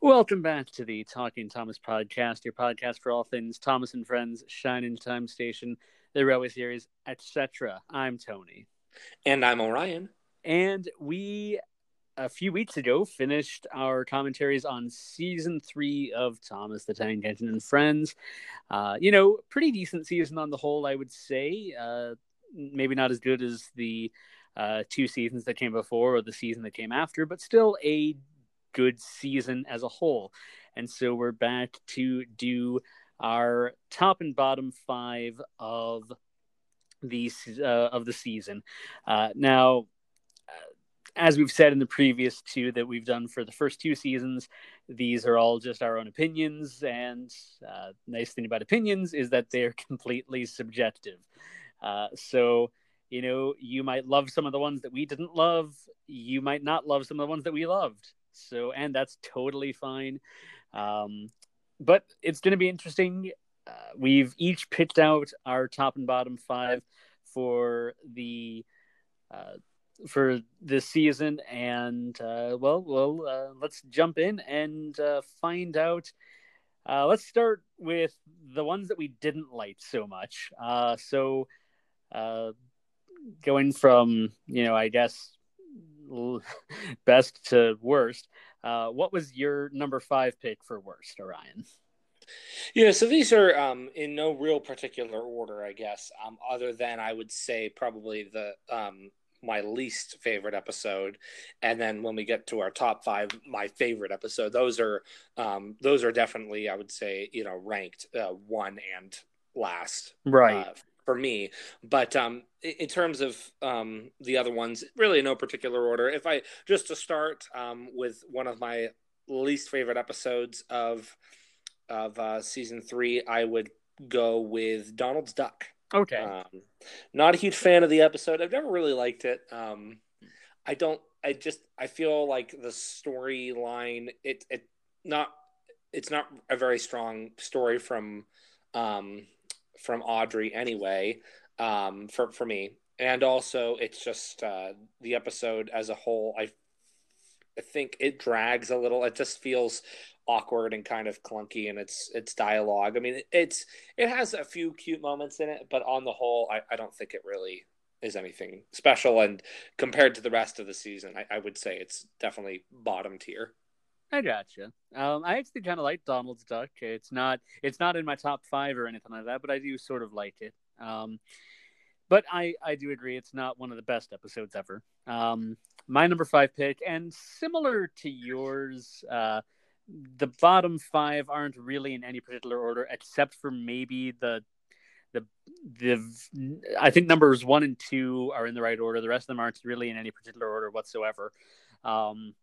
Welcome back to the Talking Thomas podcast, your podcast for all things Thomas and Friends, Shining Time Station, the Railway Series, etc. I'm Tony. And I'm Orion. And we, a few weeks ago, finished our commentaries on season three of Thomas the Tank Engine and Friends. Uh, you know, pretty decent season on the whole, I would say. Uh, maybe not as good as the uh, two seasons that came before or the season that came after, but still a good season as a whole. And so we're back to do our top and bottom five of the uh, of the season. Uh, now, uh, as we've said in the previous two that we've done for the first two seasons, these are all just our own opinions. And uh, nice thing about opinions is that they're completely subjective. Uh, so you know, you might love some of the ones that we didn't love. You might not love some of the ones that we loved. So, and that's totally fine. Um, but it's going to be interesting. Uh, we've each picked out our top and bottom five for the uh, for this season, and uh, well, well, uh, let's jump in and uh, find out. Uh, let's start with the ones that we didn't like so much. so, going from you know, I guess best to worst. Uh, what was your number five pick for worst, Orion? Yeah, so these are um, in no real particular order, I guess. Um, other than I would say probably the um, my least favorite episode, and then when we get to our top five, my favorite episode. Those are um, those are definitely I would say you know ranked uh, one and last, right? Uh, for me. But um, in terms of um, the other ones, really no particular order. If I just to start um, with one of my least favorite episodes of of uh, season three, I would go with Donald's Duck. Okay. Um, not a huge fan of the episode. I've never really liked it. Um, I don't. I just. I feel like the storyline. It. It not. It's not a very strong story from um, from Awdry anyway. Um, for for me, and also it's just uh, the episode as a whole. I I think it drags a little. It just feels awkward and kind of clunky in its its dialogue. I mean, it's it has a few cute moments in it, but on the whole, I, I don't think it really is anything special. And compared to the rest of the season, I, I would say it's definitely bottom tier. I gotcha. Um, I actually kind of like Donald's Duck. It's not it's not in my top five or anything like that, but I do sort of like it. Um, but I I do agree it's not one of the best episodes ever. Um, my number five pick, and similar to yours, uh, the bottom five aren't really in any particular order, except for maybe the the the I think numbers one and two are in the right order. The rest of them aren't really in any particular order whatsoever. Um,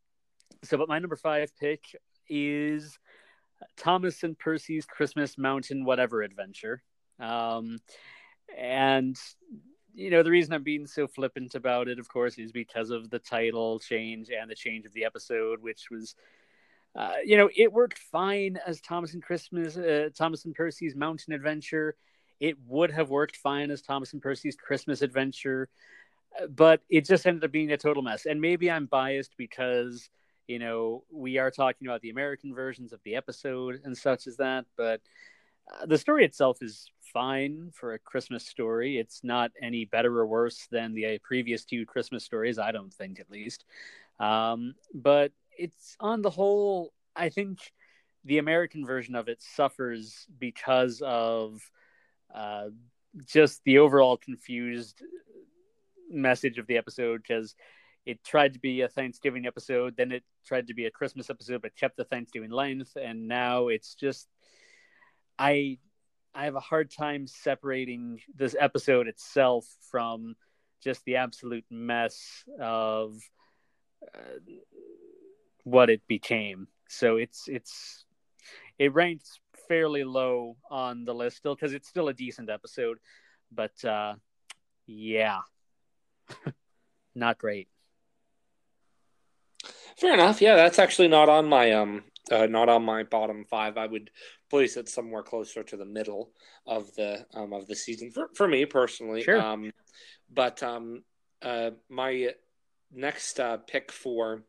so, but my number five pick is Thomas and Percy's Christmas Mountain Whatever Adventure. Um, and you know the reason I'm being so flippant about it, of course, is because of the title change and the change of the episode, which was. Uh, you know, it worked fine as Thomas and Christmas, uh, Thomas and Percy's Mountain Adventure. It would have worked fine as Thomas and Percy's Christmas Adventure, but it just ended up being a total mess. And maybe I'm biased because you know, we are talking about the American versions of the episode and such as that, but uh, the story itself is fine for a Christmas story. It's not any better or worse than the previous two Christmas stories, I don't think, at least. Um, but it's on the whole, I think the American version of it suffers because of uh, just the overall confused message of the episode because it tried to be a Thanksgiving episode, then it tried to be a Christmas episode, but kept the Thanksgiving length, and now it's just I I have a hard time separating this episode itself from just the absolute mess of uh, what it became. So it's it's it ranks fairly low on the list still because it's still a decent episode, but uh, yeah, not great. Fair enough. Yeah, that's actually not on my um uh, not on my bottom five. I would place it somewhere closer to the middle of the um of the season for for me personally. Sure. Um, but um uh my next uh, pick for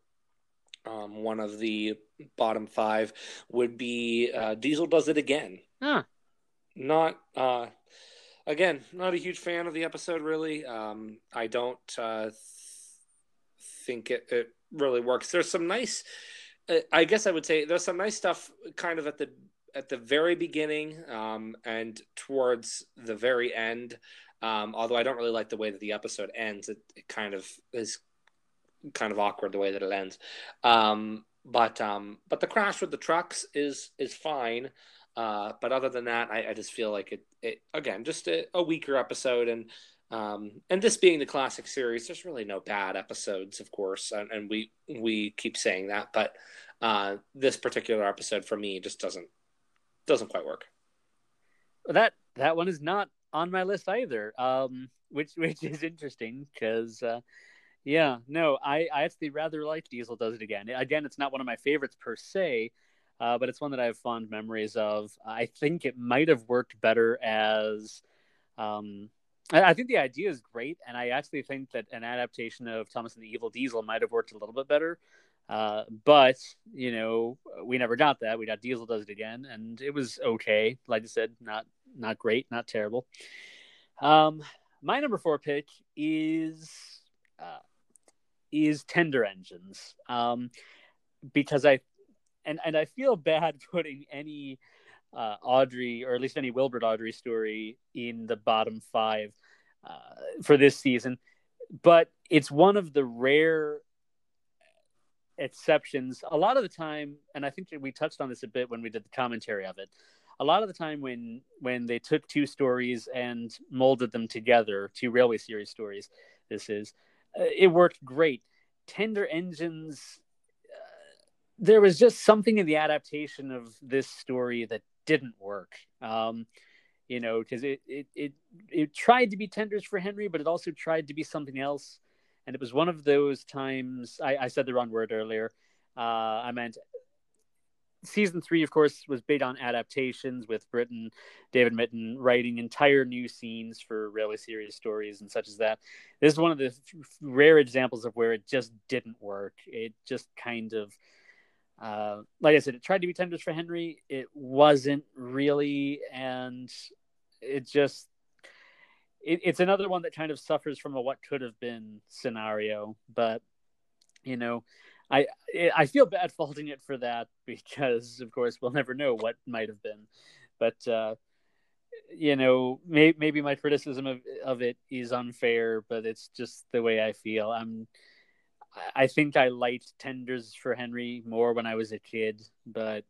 um, one of the bottom five would be uh, Diesel does it again. Huh. Not uh, again, not a huge fan of the episode. Really, um, I don't uh, th- think it, it really works. There's some nice. Uh, I guess I would say there's some nice stuff kind of at the at the very beginning um, and towards the very end. Um, although I don't really like the way that the episode ends, it, it kind of is kind of awkward the way that it ends. Um, but um, but the crash with the trucks is is fine. Uh, but other than that, I, I just feel like it, it again just a, a weaker episode and um, and this being the classic series, there's really no bad episodes, of course, and, and we we keep saying that, but uh, this particular episode for me just doesn't doesn't quite work. That that one is not on my list either, um, which which is interesting because. Uh, yeah, no, I, I actually rather like Diesel Does It Again. Again, it's not one of my favorites per se, uh, but it's one that I have fond memories of. I think it might have worked better as. Um, I think the idea is great, and I actually think that an adaptation of Thomas and the Evil Diesel might have worked a little bit better. Uh, but you know, we never got that. We got Diesel does it again, and it was okay. Like I said, not not great, not terrible. Um, my number four pick is uh, is Tender Engines, um, because I and and I feel bad putting any uh, Awdry or at least any Wilbert Awdry story in the bottom five uh, for this season, but it's one of the rare exceptions. A lot of the time, and I think we touched on this a bit when we did the commentary of it. A lot of the time, when when they took two stories and molded them together, two railway series stories, this is, uh, it worked great. Tender Engines, uh, there was just something in the adaptation of this story that didn't work. Um, you know, because it, it it it tried to be tenders for Henry, but it also tried to be something else and it was one of those times I, I said the wrong word earlier. Uh, I meant season three, of course, was big on adaptations with Britt and, David Mitton writing entire new scenes for railway series stories and such as that. This is one of the rare examples of where it just didn't work. It just kind of, uh, like I said, it tried to be tenders for Henry. It wasn't really, and it just it, it's another one that kind of suffers from a what could have been scenario, but you know, I I feel bad faulting it for that because, of course, we'll never know what might have been. But uh, you know, may, maybe my criticism of of it is unfair, but it's just the way I feel. I'm. I think I liked Tenders for Henry more when I was a kid, but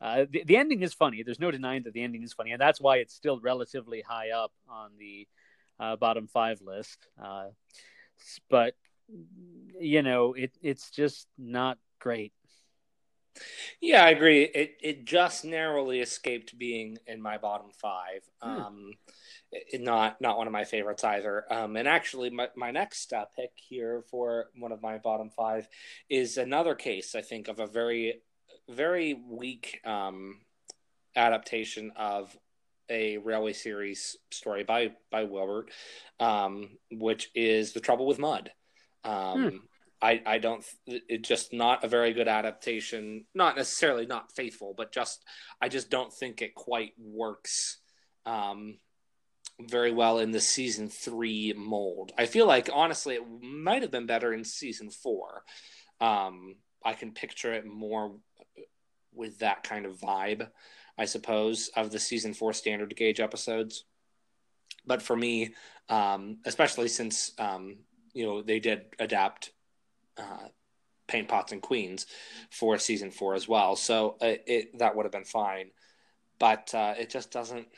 uh, the, the ending is funny. There's no denying that the ending is funny, and that's why it's still relatively high up on the uh, bottom five list. Uh, but you know, it it's just not great. Yeah, I agree. It it just narrowly escaped being in my bottom five. Hmm. Um, not not one of my favorites either. Um, and actually, my my next uh, pick here for one of my bottom five is another case. I think of a very very weak um, adaptation of a railway series story by by Wilbert, um, which is the trouble with mud. Um, hmm. I, I don't it's just not a very good adaptation not necessarily not faithful but just i just don't think it quite works um, very well in the season three mold i feel like honestly it might have been better in season four um, i can picture it more with that kind of vibe, I suppose, of the season four standard gauge episodes. But for me, um, especially since um, you know they did adapt uh, Paint Pots and Queens for season four as well, so it, it that would have been fine. But uh, it just doesn't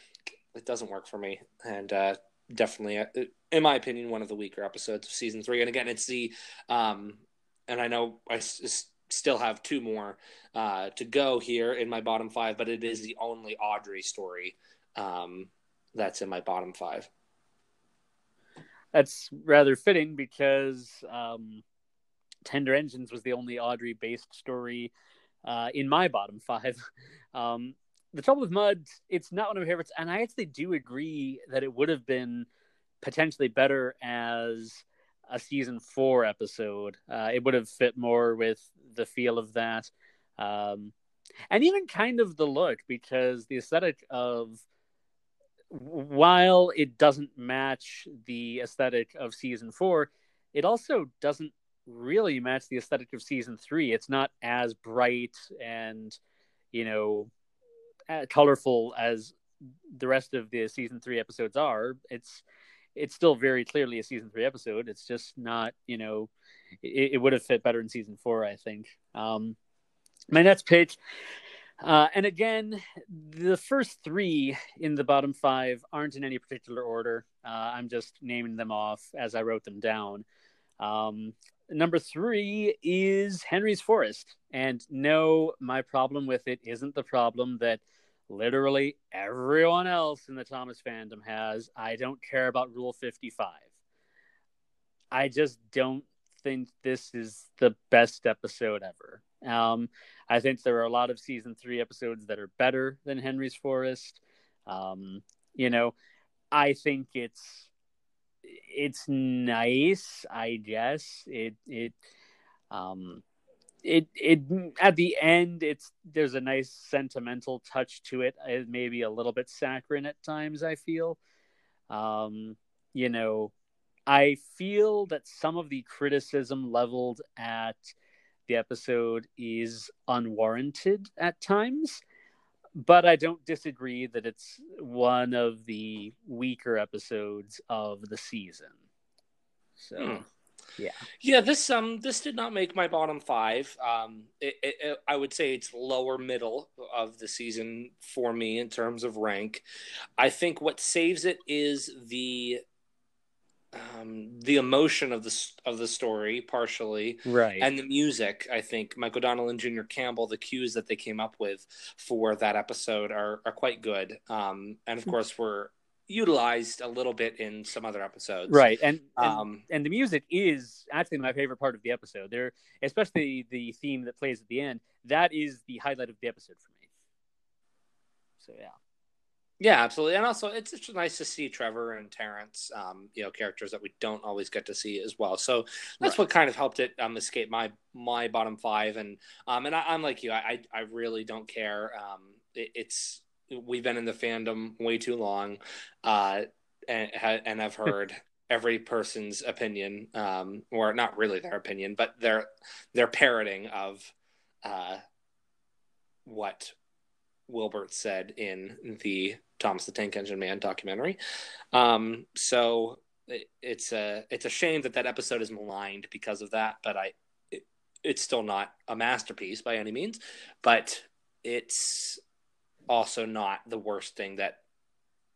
it doesn't work for me, and uh, definitely, uh, in my opinion, one of the weaker episodes of season three. And again, it's the um, and I know I still have two more uh, to go here in my bottom five, but it is the only Awdry story um, that's in my bottom five. That's rather fitting because um, Tender Engines was the only Awdry based story uh, in my bottom five. Um, the Trouble with Mud, it's not one of my favorites, and I actually do agree that it would have been potentially better as a season four episode. Uh, it would have fit more with the feel of that, um, and even kind of the look because the aesthetic of while it doesn't match the aesthetic of season four, it also doesn't really match the aesthetic of season three. It's not as bright and you know colorful as the rest of the season three episodes are. It's it's still very clearly a season three episode. It's just not you know it, it would have fit better in season four, I think. Um, my next pitch. Uh, and again, the first three in the bottom five aren't in any particular order. Uh, I'm just naming them off as I wrote them down. Um, number three is Henry's Forest. And no, my problem with it isn't the problem that literally everyone else in the Thomas fandom has. I don't care about Rule 55. I just don't think this is the best episode ever. Um, I think there are a lot of season three episodes that are better than Henry's Forest. Um, you know, I think it's it's nice, I guess. It it um it it at the end it's there's a nice sentimental touch to it. It may be a little bit saccharine at times, I feel. Um, you know, I feel that some of the criticism leveled at the episode is unwarranted at times but I don't disagree that it's one of the weaker episodes of the season. So, hmm. yeah, yeah. This um, this did not make my bottom five. Um, it, it, it, I would say it's lower middle of the season for me in terms of rank. I think what saves it is the um, the emotion of the of the story partially, right, and the music. I think Michael O'Donnell and Junior Campbell, the cues that they came up with for that episode are are quite good. Um, and of course, were utilized a little bit in some other episodes, right? And and, um, and the music is actually my favorite part of the episode. There, especially the theme that plays at the end. That is the highlight of the episode for me. So yeah. Yeah, absolutely, and also it's just nice to see Trevor and Terrence, um, you know, characters that we don't always get to see as well. So that's right. what kind of helped it um, escape my my bottom five, and um, and I, am like you, I I really don't care. Um, it, it's we've been in the fandom way too long, uh, and and I've heard every person's opinion, um, or not really their opinion, but their their parroting of uh, what Wilbert said in the Thomas the Tank Engine Man documentary. Um, so it, it's a it's a shame that that episode is maligned because of that, but I it, it's still not a masterpiece by any means, but it's also not the worst thing that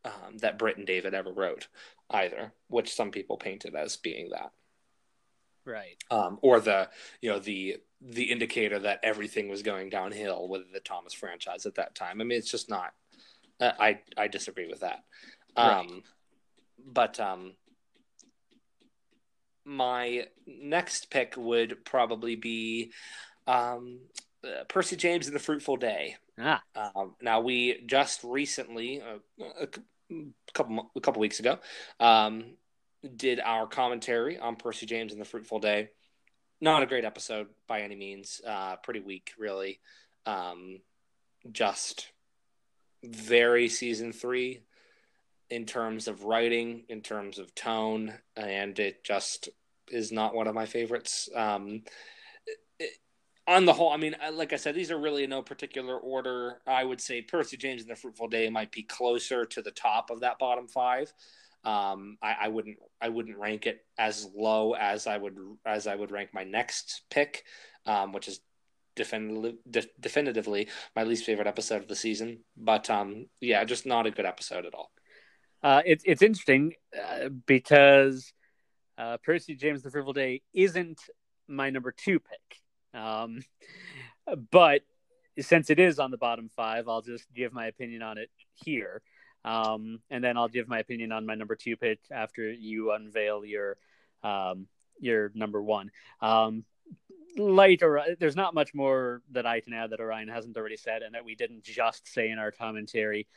um, that Britt and David ever wrote either, which some people painted as being that. Right. Um, or the you know the the indicator that everything was going downhill with the thomas franchise at that time. I mean it's just not uh, i i disagree with that right. um but um my next pick would probably be um uh, Percy James and the Fruitful Day. Ah. Um, now we just recently, uh, a, a couple a couple weeks ago, um, did our commentary on Percy James and the Fruitful Day. Not a great episode by any means. Uh, pretty weak, really. Um, just very season three in terms of writing, in terms of tone, and it just is not one of my favorites. Um, it, on the whole, I mean, like I said, these are really in no particular order. I would say Percy James and the Fruitful Day might be closer to the top of that bottom five. Um, I, I, wouldn't I wouldn't rank it as low as I would as I would rank my next pick, um, which is definitively de- definitively my least favorite episode of the season. But um, yeah, just not a good episode at all. Uh, it's it's interesting uh, because uh, Percy James the Fruitful Day isn't my number two pick, um, but since it is on the bottom five, I'll just give my opinion on it here. Um, and then I'll give my opinion on my number two pick after you unveil your um, your number one. Um, light or there's not much more that I can add that Orion hasn't already said, and that we didn't just say in our commentary.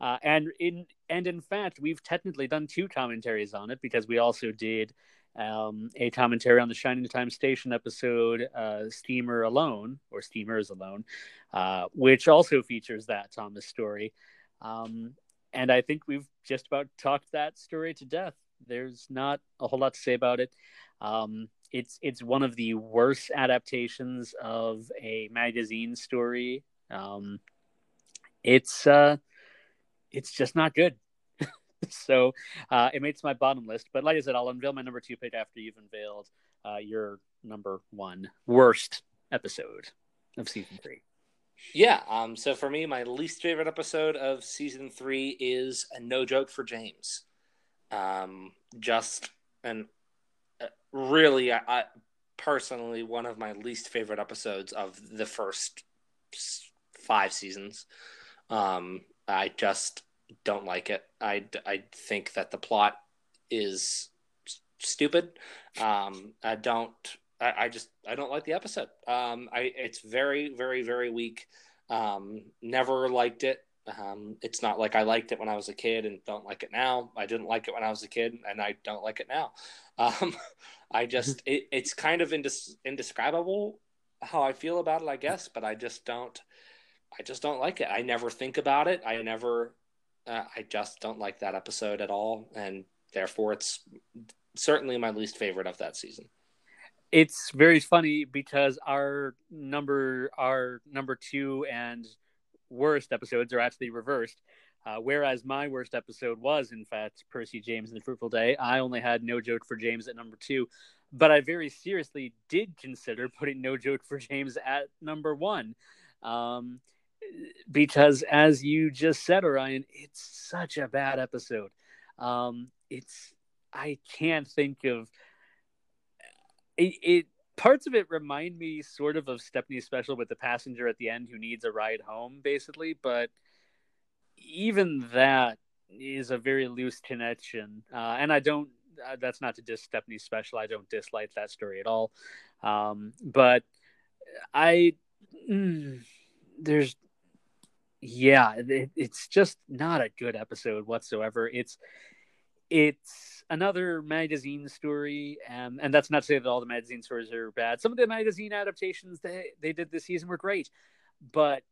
Uh, and in and in fact, we've technically done two commentaries on it because we also did um, a commentary on the Shining Time Station episode, uh, Steamer Alone, or Steamers Alone, uh, which also features that Thomas story. Um, and I think we've just about talked that story to death. There's not a whole lot to say about it. Um, it's it's one of the worst adaptations of a magazine story. Um, it's uh, it's just not good. so uh, it makes my bottom list. But like I said, I'll unveil my number two pick after you've unveiled uh, your number one worst episode of season three. Yeah. Um. So for me, my least favorite episode of season three is a no joke for James. Um. Just an really, I, I personally one of my least favorite episodes of the first five seasons. Um. I just don't like it. I, I think that the plot is stupid. Um, I don't. I, I, just I don't like the episode. Um, I it's very very very weak. Um, never liked it. Um, it's not like I liked it when I was a kid and don't like it now. I didn't like it when I was a kid and I don't like it now. Um, I just it, it's kind of indis- indescribable how I feel about it, I guess. But I just don't. I just don't like it. I never think about it. I never uh, I just don't like that episode at all, and therefore it's certainly my least favorite of that season. It's very funny because our number our number two and worst episodes are actually reversed. Uh, whereas my worst episode was, in fact, Percy James and the Fruitful Day, I only had No Joke for James at number two. But I very seriously did consider putting No Joke for James at number one. Um, because as you just said, Orion, it's such a bad episode. Um, it's I can't think of it, it, Parts of it remind me sort of of Stephanie's special with the passenger at the end who needs a ride home, basically. But even that is a very loose connection, uh, and I don't. Uh, that's not to diss Stephanie's special. I don't dislike that story at all. Um, but I. Mm, there's yeah, it, it's just not a good episode whatsoever. It's it's another magazine story, um, and that's not to say that all the magazine stories are bad. Some of the magazine adaptations they they did this season were great, but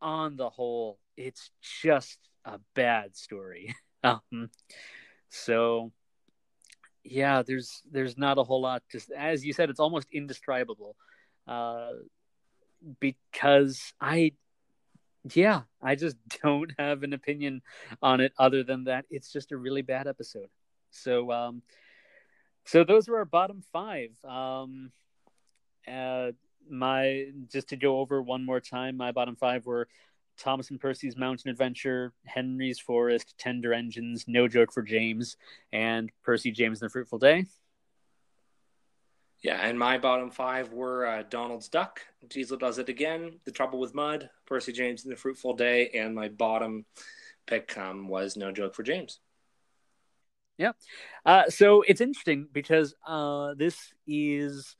on the whole, it's just a bad story. um, so yeah, there's there's not a whole lot. Just as you said, it's almost indescribable. Uh, because I yeah, I just don't have an opinion on it other than that it's just a really bad episode. So um so those are our bottom 5. Um uh my just to go over one more time, my bottom 5 were Thomas and Percy's Mountain Adventure, Henry's Forest, Tender Engines, No Joke for James, and Percy James and the Fruitful Day. Yeah, and my bottom five were uh, Donald's Duck, Diesel Does It Again, The Trouble with Mud, Percy James and the Fruitful Day, and my bottom pick um, was No Joke for James. Yeah. Uh, so it's interesting because uh, this is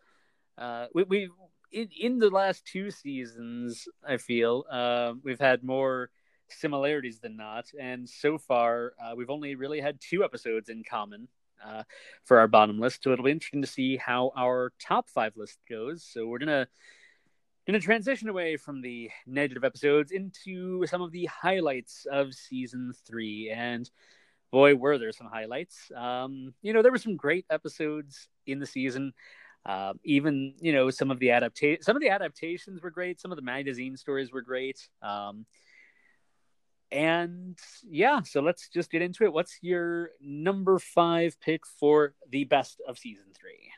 uh, we, we in, in the last two seasons, I feel uh, we've had more similarities than not, and so far uh, we've only really had two episodes in common uh, for our bottom list. So it'll be interesting to see how our top five list goes. So we're gonna gonna transition away from the negative episodes into some of the highlights of season three. And boy, were there some highlights. Um, you know, there were some great episodes in the season. Uh, even you know some of the adaptation some of the adaptations were great some of the magazine stories were great um, and yeah, so let's just get into it. What's your number five pick for the best of season three?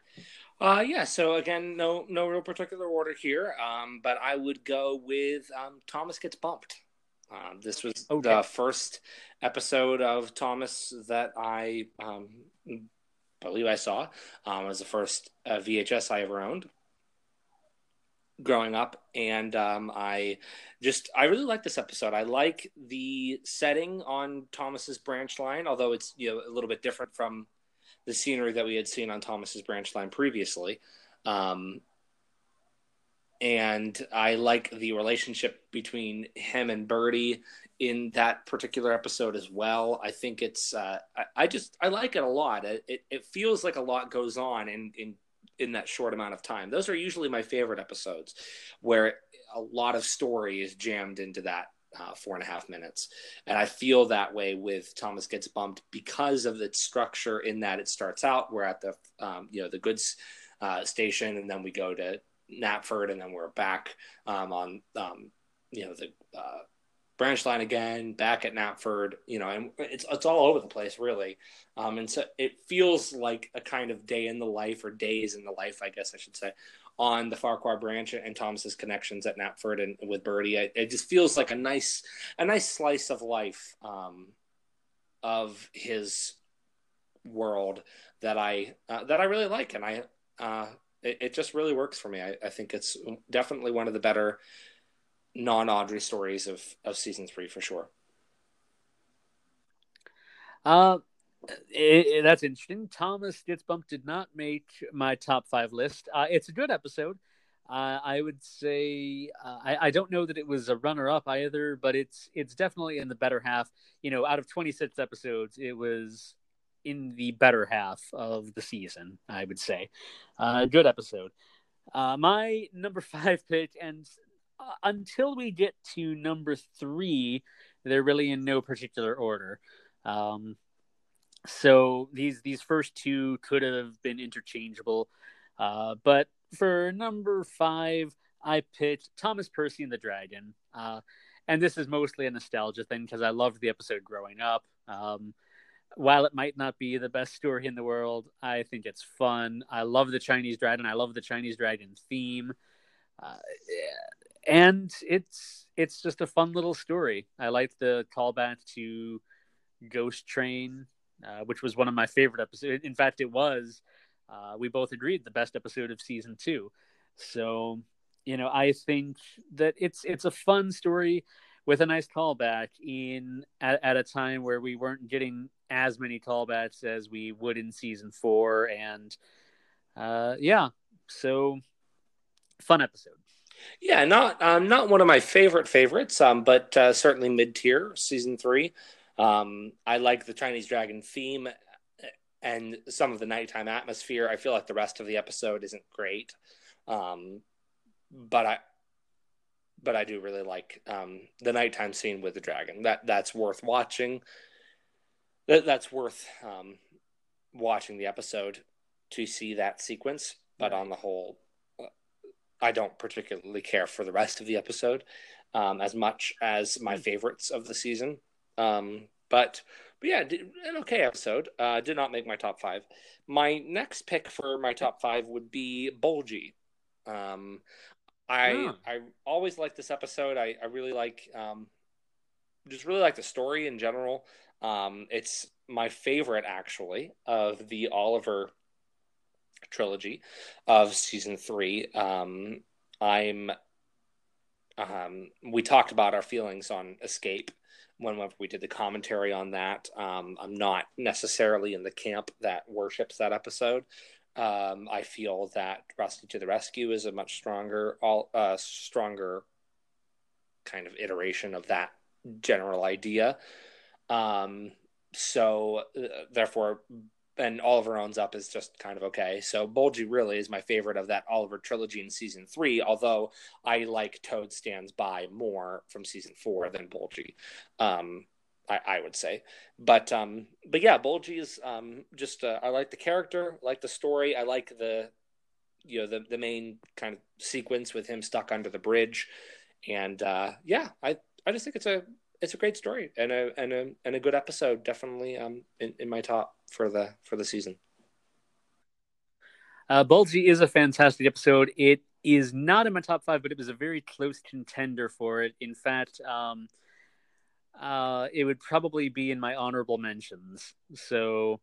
Uh, yeah. So again, no no real particular order here, um, but I would go with um, Thomas gets bumped. Um, this was okay. the first episode of Thomas that I um, believe I saw. Um, it was the first uh, VHS I ever owned growing up and um, i just i really like this episode i like the setting on thomas's branch line although it's you know a little bit different from the scenery that we had seen on thomas's branch line previously um, and I like the relationship between him and Bertie in that particular episode as well. I think it's uh, I, I, just I like it a lot. It, it, it feels like a lot goes on in in in that short amount of time. Those are usually my favorite episodes, where a lot of story is jammed into that uh, four and a half minutes. And I feel that way with Thomas Gets Bumped because of its structure in that it starts out, we're at the, um, you know, the goods uh, station and then we go to Knapford and then we're back um, on, um, you know, the uh, branch line again, back at Knapford, you know, and it's, it's all over the place really. Um, and so it feels like a kind of day in the life or days in the life, I guess I should say, on the Ffarquhar branch and Thomas's connections at Knapford and with Bertie. It, it just feels like a nice, a nice slice of life um, of his world that I uh, that I really like, and I uh, it, it, just really works for me. I, I think it's definitely one of the better non Awdry stories of of season three for sure. Uh, it, it, that's interesting. Thomas Gets Bumped did not make my top five list. Uh, it's a good episode. Uh, I would say uh, I, I, don't know that it was a runner up either, but it's it's definitely in the better half. You know, out of 26 episodes, it was in the better half of the season. I would say, uh, good episode. Uh, my number five pick, and until we get to number three, they're really in no particular order. Um, so these these first two could have been interchangeable, uh, but for number five, I picked Thomas Percy and the Dragon, uh, and this is mostly a nostalgia thing because I loved the episode growing up. Um, while it might not be the best story in the world, I think it's fun. I love the Chinese dragon. I love the Chinese dragon theme, uh, and it's it's just a fun little story. I like the callback to Ghost Train uh, which was one of my favorite episodes. In fact, it was. Uh, we both agreed the best episode of season two. So, you know, I think that it's it's a fun story with a nice callback in at, at a time where we weren't getting as many callbacks as we would in season four, and uh, yeah, so fun episode. Yeah, not um, not one of my favorite favorites, um, but uh, certainly mid tier season three. Um, I like the Chinese dragon theme and some of the nighttime atmosphere. I feel like the rest of the episode isn't great, um, but I but I do really like um, the nighttime scene with the dragon. That that's worth watching. That that's worth um, watching the episode to see that sequence. But on the whole, I don't particularly care for the rest of the episode um, as much as my hmm. favorites of the season. Um, but but yeah, an okay episode. Uh, did not make my top five. My next pick for my top five would be Bulgy. Um, I yeah. I always like this episode. I I really like um, just really like the story in general. Um, it's my favorite actually of the Oliver trilogy of season three. Um, I'm um, we talked about our feelings on Escape when we did the commentary on that. Um, I'm not necessarily in the camp that worships that episode. Um, I feel that Rusty to the Rescue is a much stronger, all uh, stronger kind of iteration of that general idea. Um, so, uh, therefore, and Oliver owns up is just kind of okay. So Bulgy really is my favorite of that Oliver trilogy in season three, although I like Toad Stands By more from season four than Bulgy. Um, I, I, would say, but um, but yeah, Bulgy is um, just uh, I like the character, I like the story, I like the you know the the main kind of sequence with him stuck under the bridge, and uh, yeah, I I just think it's a it's a great story and a and a and a good episode. Definitely um in, in my top for the for the season. Uh, Bulgy is a fantastic episode. It is not in my top five, but it was a very close contender for it. In fact, um, uh, it would probably be in my honorable mentions. So,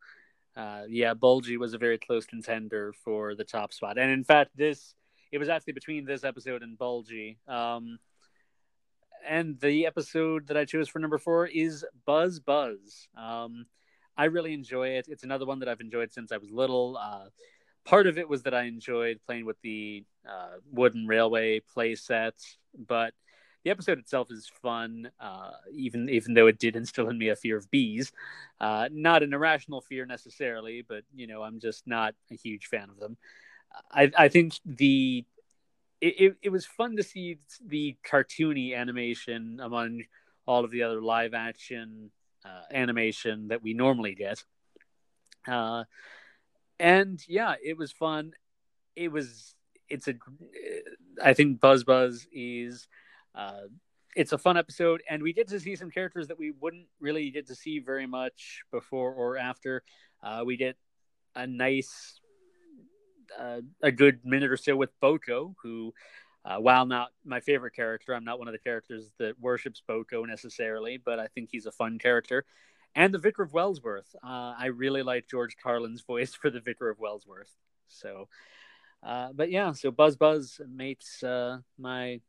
uh, yeah, Bulgy was a very close contender for the top spot. And in fact, this it was actually between this episode and Bulgy. Um, and the episode that I chose for number four is Buzz Buzz. Um, I really enjoy it. It's another one that I've enjoyed since I was little. Uh, part of it was that I enjoyed playing with the uh, wooden railway play sets, but the episode itself is fun, uh, even even though it did instill in me a fear of bees. Uh, not an irrational fear necessarily, but you know, I'm just not a huge fan of them. I, I think the it, it, it was fun to see the cartoony animation among all of the other live action uh, animation that we normally get. Uh, and yeah, it was fun. It was. It's a. I think Buzz Buzz is. Uh, it's a fun episode, and we get to see some characters that we wouldn't really get to see very much before or after. Uh, we get a nice, uh, a good minute or so with Boko, who, uh, while not my favorite character, I'm not one of the characters that worships Boko necessarily, but I think he's a fun character and the Vicar of Wellsworth. Uh, I really like George Carlin's voice for the Vicar of Wellsworth. So, uh, but yeah, so Buzz Buzz makes uh, my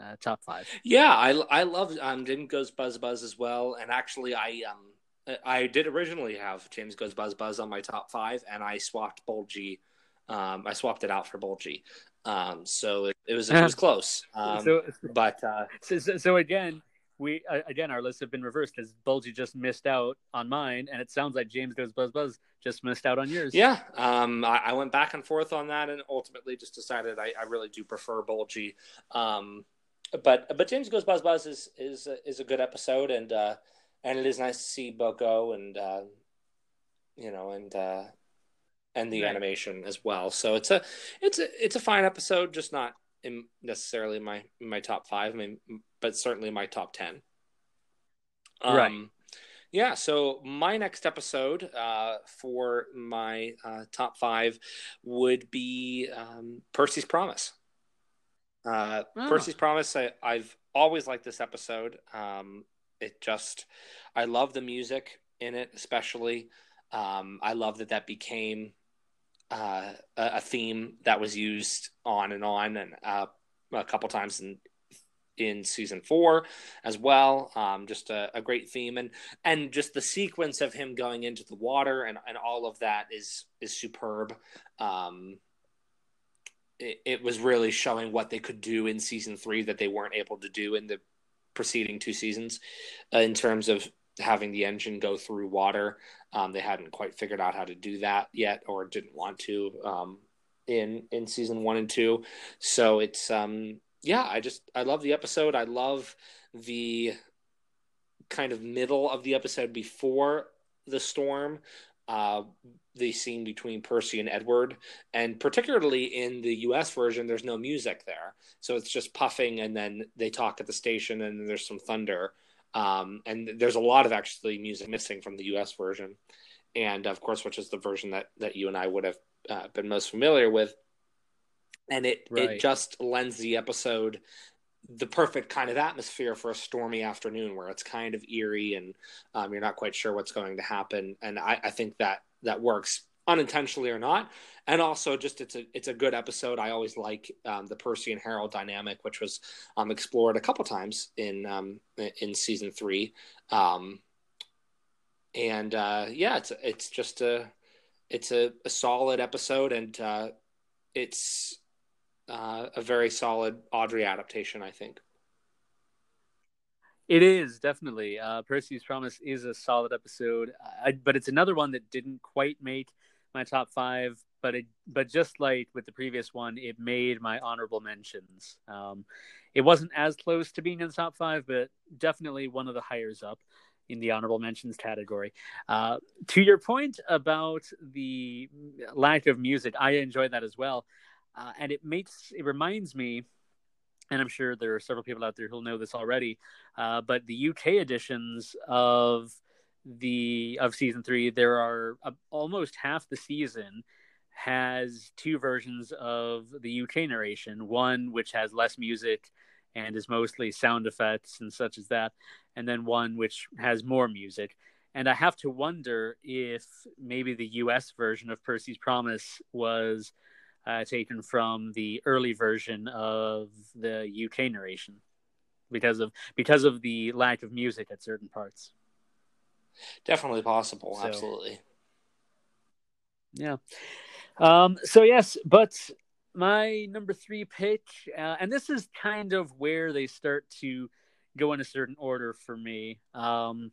uh, top five. Yeah, I I love um James Goes Buzz Buzz as well, and actually I um I did originally have James Goes Buzz Buzz on my top five, and I swapped Bulgy. Um, I swapped it out for Bulgy. Um, so it, it was it was close. Um, so, but uh, so, so again, we uh, again our lists have been reversed because Bulgy just missed out on mine, and it sounds like James goes buzz buzz just missed out on yours. Yeah, um, I, I, went back and forth on that, and ultimately just decided I, I really do prefer Bulgy. Um, but but James goes buzz buzz is is is a good episode, and uh, and it is nice to see Boko and uh, you know and uh, and the right. animation as well. So it's a it's a it's a fine episode, just not in necessarily my my top five. I mean, but certainly my top 10. Um, right. Yeah, so my next episode uh, for my uh, top five would be um, Percy's Promise. Uh, oh. Percy's Promise, I, have always liked this episode. Um, it just, I love the music in it, especially. Um, I love that that became uh, a, theme that was used on and on and uh, a couple times in in season four as well. Um, just a, a, great theme and and just the sequence of him going into the water and, and all of that is is superb. Um, it, it was really showing what they could do in season three that they weren't able to do in the preceding two seasons uh, in terms of having the engine go through water. Um, they hadn't quite figured out how to do that yet or didn't want to um, in in season one and two. So it's um, yeah, I just I love the episode. I love the kind of middle of the episode before the storm. Uh, the scene between Percy and Edward, and particularly in the U.S. version, there's no music there, so it's just puffing, and then they talk at the station, and there's some thunder, um, and there's a lot of actually music missing from the U.S. version, and of course, which is the version that that you and I would have uh, been most familiar with and it right. it just lends the episode the perfect kind of atmosphere for a stormy afternoon where it's kind of eerie and um, you're not quite sure what's going to happen and I, I, think that that works unintentionally or not and also just it's a it's a good episode i always like um, the percy and harold dynamic which was um, explored a couple times in um, in season three um, and uh, yeah it's it's just a it's a, a solid episode and uh, it's uh, a very solid Awdry adaptation, I think. It is definitely. Uh, Percy's Promise is a solid episode, but it's another one that didn't quite make my top five. But it, but just like with the previous one, it made my honorable mentions. Um, it wasn't as close to being in the top five, but definitely one of the hires up in the honorable mentions category. Uh, to your point about the lack of music, I enjoyed that as well uh, and it makes it reminds me and I'm sure there are several people out there who'll know this already. Uh, but the UK editions of the of season three, there are uh, almost half the season has two versions of the UK narration. One which has less music and is mostly sound effects and such as that, and then one which has more music. And I have to wonder if maybe the US version of Percy's Promise was uh, taken from the early version of the UK narration because of because of the lack of music at certain parts. Definitely possible. So, Absolutely. Yeah. Um, so yes, but my number three pick, uh, and this is kind of where they start to go in a certain order for me. Um,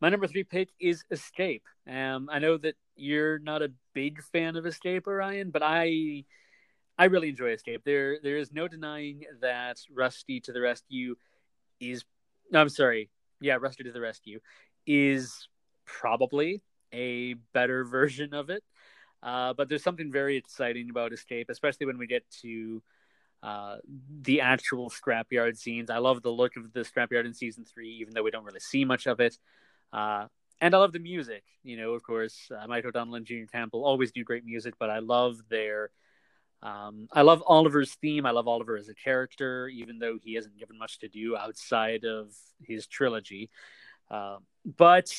my number three pick is Escape. Um, I know that you're not a big fan of Escape, Orion, but I, I really enjoy Escape. There, there is no denying that Rusty to the Rescue is. No, I'm sorry. Yeah, Rusty to the Rescue is probably a better version of it. Uh, but there's something very exciting about Escape, especially when we get to uh, the actual scrapyard scenes. I love the look of the scrapyard in season three, even though we don't really see much of it. Uh, and I love the music. You know, of course, uh, Mike O'Donnell and Junior Campbell always do great music, but I love their. Um, I love Oliver's theme. I love Oliver as a character, even though he hasn't given much to do outside of his trilogy. Uh, but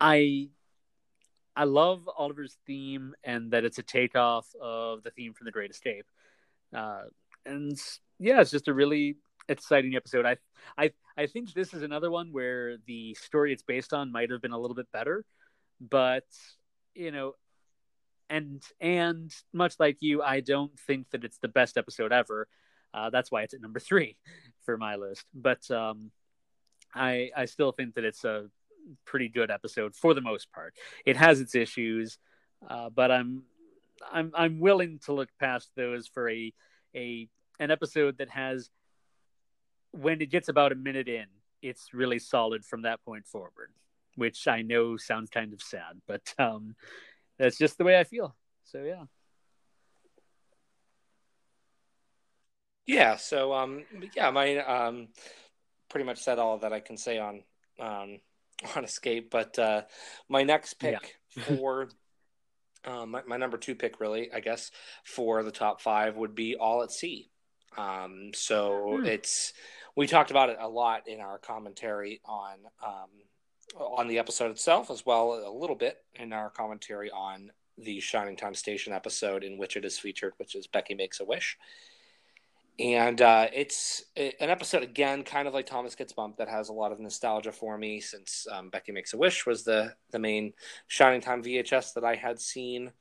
I I love Oliver's theme and that it's a takeoff of the theme from The Great Escape. Uh, and yeah, it's just a really exciting episode. I I I think this is another one where the story it's based on might have been a little bit better, but you know, and and much like you, I don't think that it's the best episode ever. Uh, that's why it's at number three for my list. But um, I I still think that it's a pretty good episode for the most part. It has its issues, uh, but I'm I'm I'm willing to look past those for a a an episode that has when it gets about a minute in, it's really solid from that point forward, which I know sounds kind of sad, but um, that's just the way I feel. So yeah. Yeah. So um, yeah, my um, pretty much said all that I can say on um on Escape, but uh, my next pick yeah. for um, my, my, number two pick, really, I guess, for the top five would be All at Sea. Um, so mm. it's we talked about it a lot in our commentary on um, on the episode itself, as well a little bit in our commentary on the Shining Time Station episode in which it is featured, which is Becky Makes a Wish and uh, it's an episode again, kind of like Thomas Gets Bumped, that has a lot of nostalgia for me since um, Becky Makes a Wish was the the main Shining Time VHS that I had seen.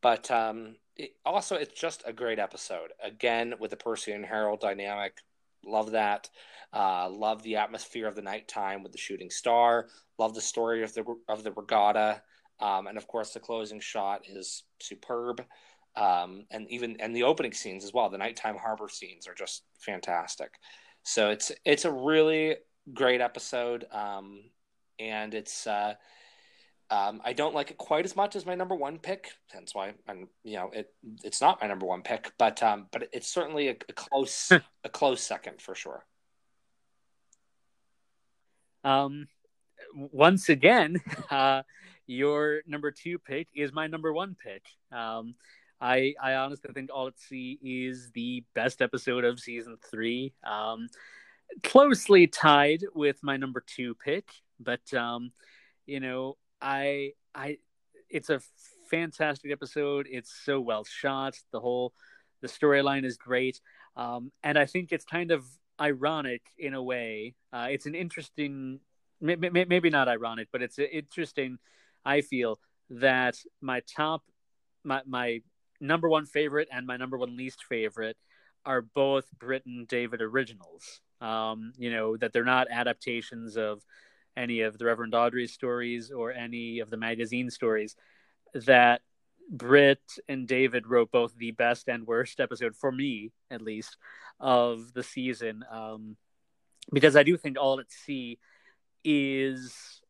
But um, it, also, it's just a great episode. Again, with the Percy and Harold dynamic, love that. Uh, love the atmosphere of the nighttime with the shooting star. Love the story of the of the regatta, um, and of course, the closing shot is superb um, and even and the opening scenes as well. The nighttime harbor scenes are just fantastic. So it's it's a really great episode, um, and it's uh, um, I don't like it quite as much as my number one pick. Hence why I'm you know it it's not my number one pick, but um, but it's certainly a, a close a close second for sure. Um, once again, uh, your number two pick is my number one pick. Um, I I honestly think All at is the best episode of season three. Um, closely tied with my number two pick, but um, you know, I I it's a fantastic episode. It's so well shot. The whole the storyline is great, um, and I think it's kind of ironic in a way. Uh, it's an interesting, maybe not ironic, but it's interesting. I feel that my top, my my number one favorite and my number one least favorite are both Britt and David originals. Um, you know, that they're not adaptations of any of the Reverend Awdry's stories or any of the magazine stories. That Britt and David wrote both the best and worst episode, for me at least, of the season. Um, because I do think All at Sea is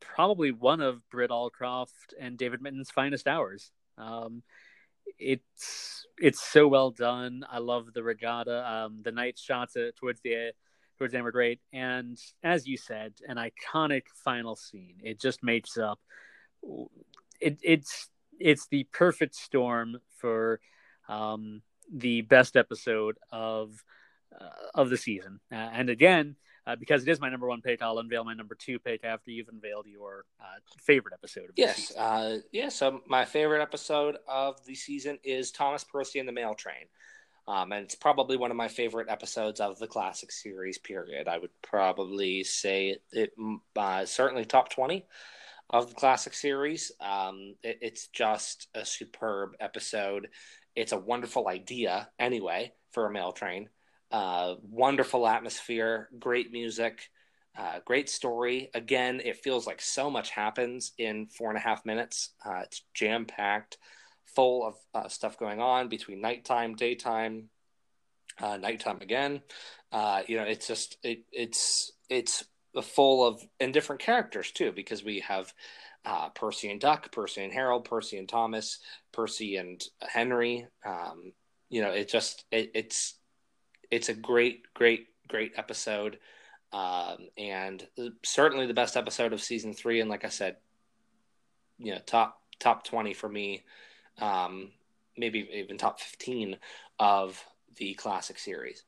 probably one of Britt Allcroft and David Mitton's finest hours. Um, it's it's so well done. I love the regatta. Um, the night shots towards the towards the end were great, and as you said, an iconic final scene. It just makes up. It, it's it's the perfect storm for um, the best episode of uh, of the season. Uh, and again, uh, because it is my number one pick, I'll unveil my number two pick after you've unveiled your uh, favorite episode. Of yes, uh, yeah. So my favorite episode of the season is Thomas Percy and the Mail Train, um, and it's probably one of my favorite episodes of the classic series. Period. I would probably say it uh, certainly top twenty. of the classic series. Um, it, it's just a superb episode. It's a wonderful idea, anyway, for a mail train. Uh, wonderful atmosphere, great music, uh, great story. Again, it feels like so much happens in four and a half minutes. Uh, it's jam packed, full of uh, stuff going on between nighttime, daytime, uh, nighttime again. You know, it's just it, it's it's full of and different characters too, because we have uh, Percy and Duck, Percy and Harold, Percy and Thomas, Percy and Henry. Um, you know, it just it, it's it's a great, great, great episode, um, and certainly the best episode of season three. And like I said, you know, top top twenty for me, um, maybe even top fifteen of the classic series.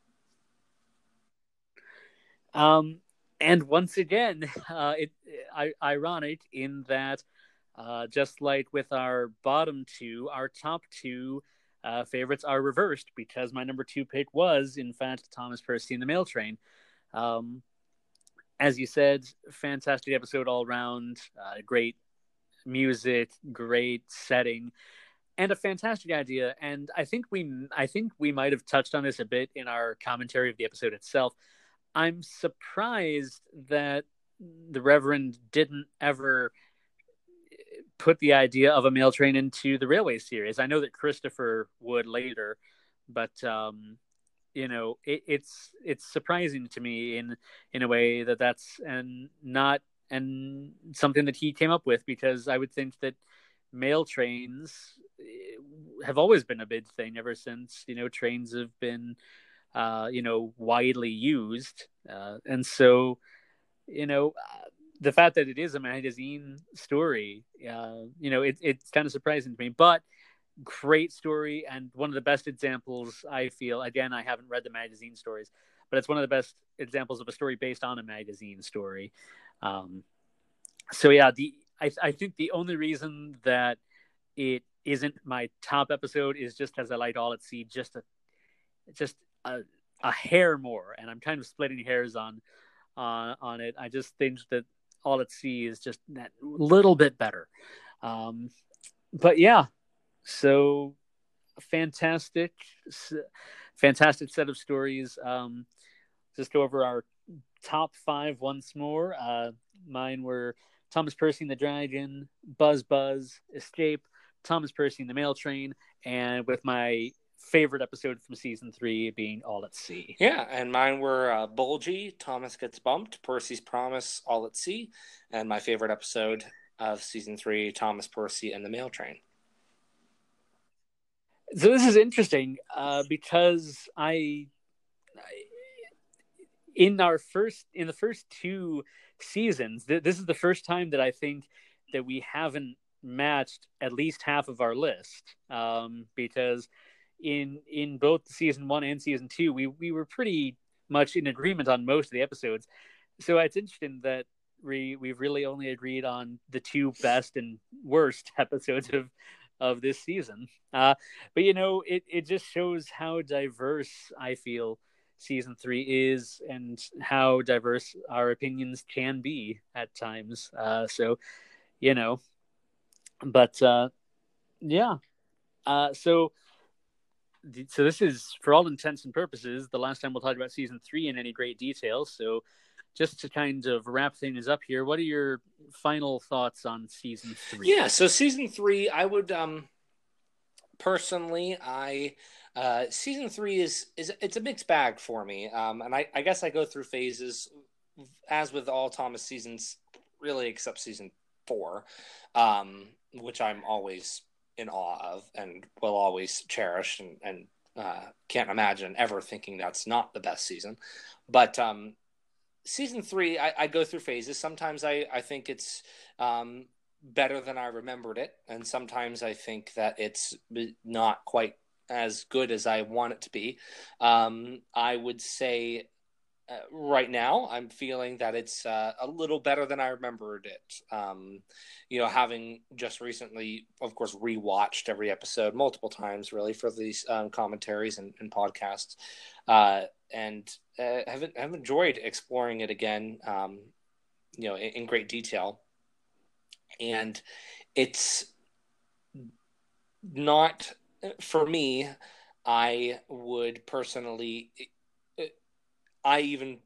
Um, and once again, uh, it, ironic in that, uh, just like with our bottom two, our top two uh, favorites are reversed because my number two pick was, in fact, Thomas Percy in the Mail Train. Um, as you said, fantastic episode all around. Uh, great music, great setting, and a fantastic idea. And I think we, I think we might have touched on this a bit in our commentary of the episode itself. I'm surprised that the Reverend didn't ever put the idea of a mail train into the railway series. I know that Christopher would later, but um, you know, it, it's it's surprising to me in in a way that that's and not and something that he came up with because I would think that mail trains eh, have always been a big thing ever since you know trains have been uh, you know, widely used. Uh, and so, you know, the fact that it is a magazine story, uh, you know, it, it's kind of surprising to me, but great story and one of the best examples I feel. Again, I haven't read the magazine stories, but it's one of the best examples of a story based on a magazine story. Um, so yeah, the I, I think the only reason that it isn't my top episode is just as I like all at sea, just a just a, a hair more, and I'm kind of splitting hairs on on on it. I just think that all at sea is just that little bit better. Um, but yeah, so fantastic, fantastic set of stories. Um, just go over our top five once more. Uh, mine were Thomas Percy and the Dragon, Buzz Buzz, Escape, Thomas Percy and the Mail Train, and with my favorite episode from season three being All at Sea. Yeah, and mine were uh, Bulgy, Thomas Gets Bumped, Percy's Promise, All at Sea, and my favorite episode of season three, Thomas Percy and the Mail Train. So this is interesting uh, because I, I, in our first, in the first two seasons, th- this is the first time that I think that we haven't matched at least half of our list um, because in in both season one and season two, we we were pretty much in agreement on most of the episodes. So it's interesting that we we've really only agreed on the two best and worst episodes of of this season. Uh, but you know, it it just shows how diverse I feel season three is and how diverse our opinions can be at times. Uh, so, you know, but uh, yeah. Uh, so so this is for all intents and purposes the last time we'll talk about season three in any great detail. So just to kind of wrap things up here what are your final thoughts on season three? Yeah so season three i would um personally i uh season three is is it's a mixed bag for me. Um and i i guess i go through phases as with all thomas seasons really except season four um which i'm always in awe of and will always cherish and, and uh, can't imagine ever thinking that's not the best season. But um, season three, I, I, go through phases. Sometimes I, I think it's um, better than I remembered it, and sometimes I think that it's not quite as good as I want it to be. Um, I would say uh, right now i'm feeling that it's uh, a little better than i remembered it um, you know having just recently of course rewatched every episode multiple times really for these um, commentaries and, and podcasts uh, and uh, have, have enjoyed exploring it again um, you know in, in, great detail and it's not for me. I would personally, I even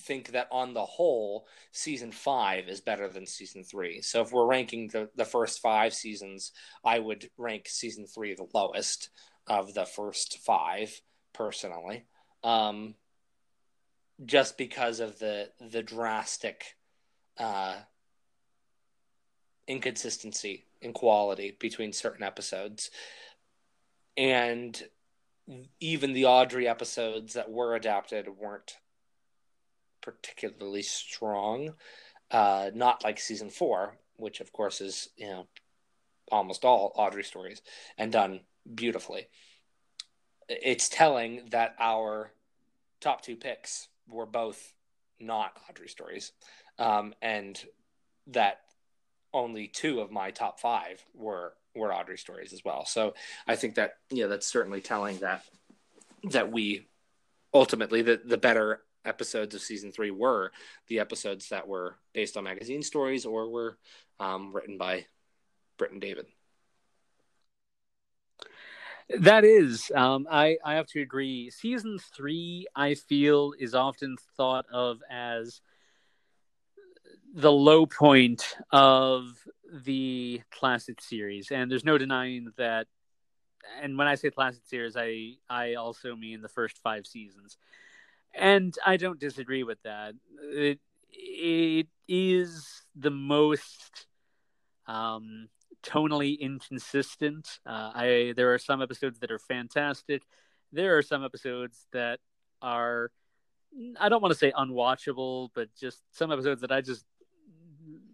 think that on the whole, season five is better than season three. So if we're ranking the, the first five seasons, I would rank season three the lowest of the first five, personally. Um, just because of the the drastic uh, inconsistency in quality between certain episodes. And even the Awdry episodes that were adapted weren't particularly strong. Uh, not like season four, which of course is, you know, almost all Awdry stories and done beautifully. It's telling that our top two picks were both not Awdry stories. Um, and that only two of my top five were were Awdry stories as well. So I think that yeah, that's certainly telling that that we ultimately the the better episodes of season three were the episodes that were based on magazine stories or were um, written by Britt and David. That is, um, I I have to agree. Season three, I feel, is often thought of as the low point of the classic series, and there's no denying that. And when I say classic series, I I also mean the first five seasons, and I don't disagree with that. It it is the most um, tonally inconsistent. Uh, I there are some episodes that are fantastic. There are some episodes that are I don't want to say unwatchable, but just some episodes that I just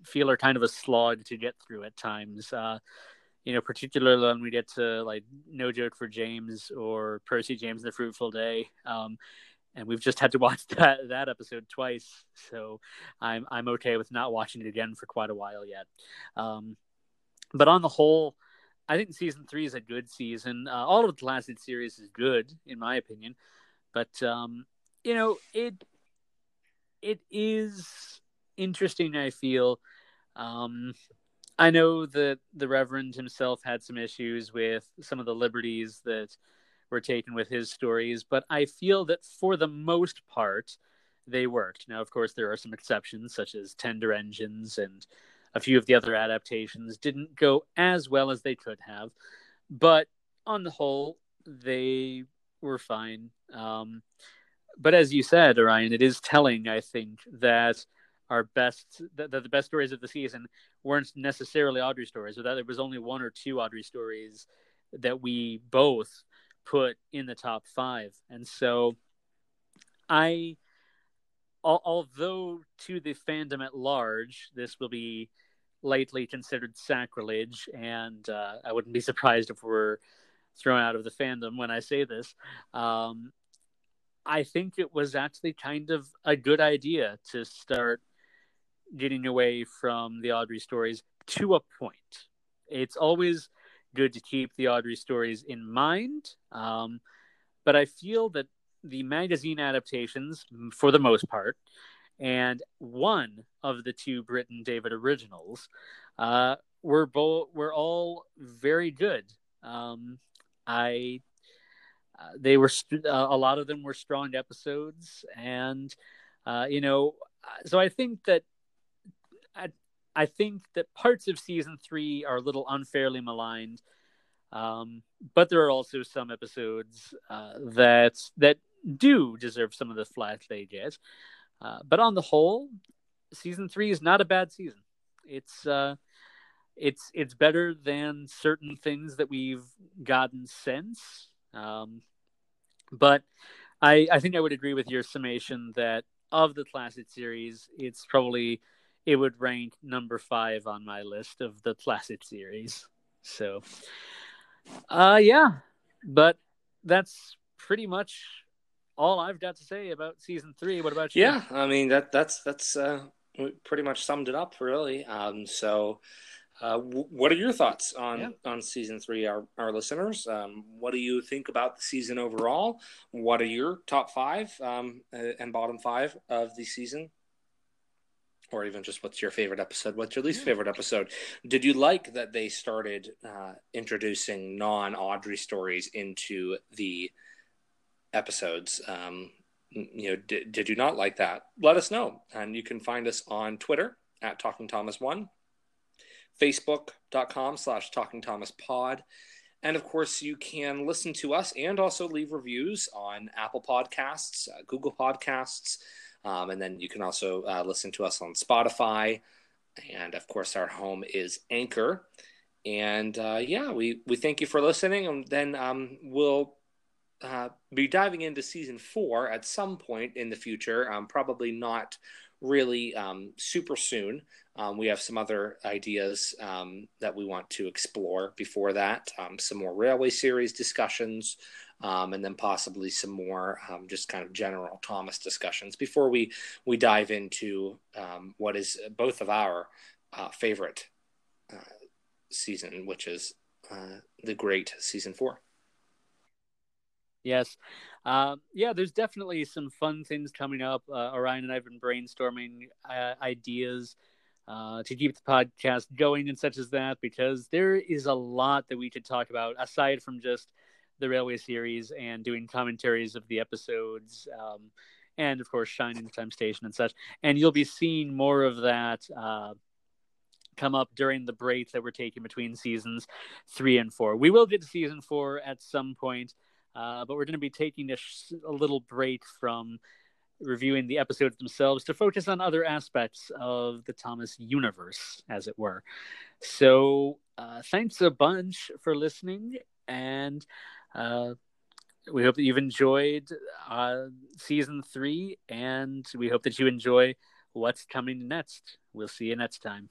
feel are kind of a slog to get through at times. Uh, you know, particularly when we get to like No Joke for James or Percy James and the Fruitful Day. Um, and we've just had to watch that that episode twice, so I'm I'm okay with not watching it again for quite a while yet. Um, but on the whole, I think season three is a good season. Uh, all of the classic series is good, in my opinion, but um, you know it it is interesting. I feel um, I know that the Reverend himself had some issues with some of the liberties that were taken with his stories, but I feel that for the most part, they worked. Now, of course, there are some exceptions, such as Tender Engines and a few of the other adaptations didn't go as well as they could have, but on the whole, they were fine. Um, but as you said, Orion, it is telling, I think, that our best that the, the best stories of the season weren't necessarily Awdry stories, or that there was only one or two Awdry stories that we both put in the top five. And so I although to the fandom at large, this will be lightly considered sacrilege, and uh, I wouldn't be surprised if we're thrown out of the fandom when I say this. Um, I think it was actually kind of a good idea to start getting away from the Awdry stories to a point. It's always good to keep the Awdry stories in mind, um, but I feel that the magazine adaptations, for the most part, and one of the two Britt and David originals uh, were both were all very good. Um, I uh, they were st- uh, a lot of them were strong episodes, and uh, you know, so I think that I, think that parts of season three are a little unfairly maligned. Um, but there are also some episodes uh, that that do deserve some of the flack they get. Uh, but on the whole, season three is not a bad season. It's uh, it's it's better than certain things that we've gotten since. Um, but I I think I would agree with your summation that of the classic series, it's probably it would rank number five on my list of the classic series. So, uh, yeah, but that's pretty much all I've got to say about season three. What about you? Yeah, I mean that that's that's uh, pretty much summed it up, really. Um, so, uh, w- what are your thoughts on yeah. on season three, our our listeners? Um, what do you think about the season overall? What are your top five um, and bottom five of the season? Or even just what's your favorite episode? What's your least favorite episode? Did you like that they started uh, introducing non Awdry stories into the episodes? Um, you know, did, did you not like that? Let us know. And you can find us on Twitter at Talking Thomas One, Facebook.com slash Talking Thomas Pod. And of course, you can listen to us and also leave reviews on Apple Podcasts, uh, Google Podcasts, um, and then you can also uh, listen to us on Spotify. And of course, our home is Anchor. And uh, yeah, we, we thank you for listening. And then um, we'll uh, be diving into season four at some point in the future. Um, probably not really um, super soon. Um, we have some other ideas um, that we want to explore before that. Um, some more railway series discussions, um, and then possibly some more um, just kind of general Thomas discussions before we we dive into what is both of our uh, favorite uh, season, which is uh, the great season four. Yes. Um, yeah, there's definitely some fun things coming up. Uh, Orion and I have been brainstorming uh, ideas uh, to keep the podcast going and such as that because there is a lot that we could talk about aside from just the railway series and doing commentaries of the episodes um, and of course shining time station and such and you'll be seeing more of that uh, come up during the break that we're taking between seasons three and four we will get to season four at some point uh, but we're going to be taking a, sh- a little break from reviewing the episodes themselves to focus on other aspects of the Thomas universe, as it were. So, uh, thanks a bunch for listening, and uh, we hope that you've enjoyed uh, season three, and we hope that you enjoy what's coming next. We'll see you next time.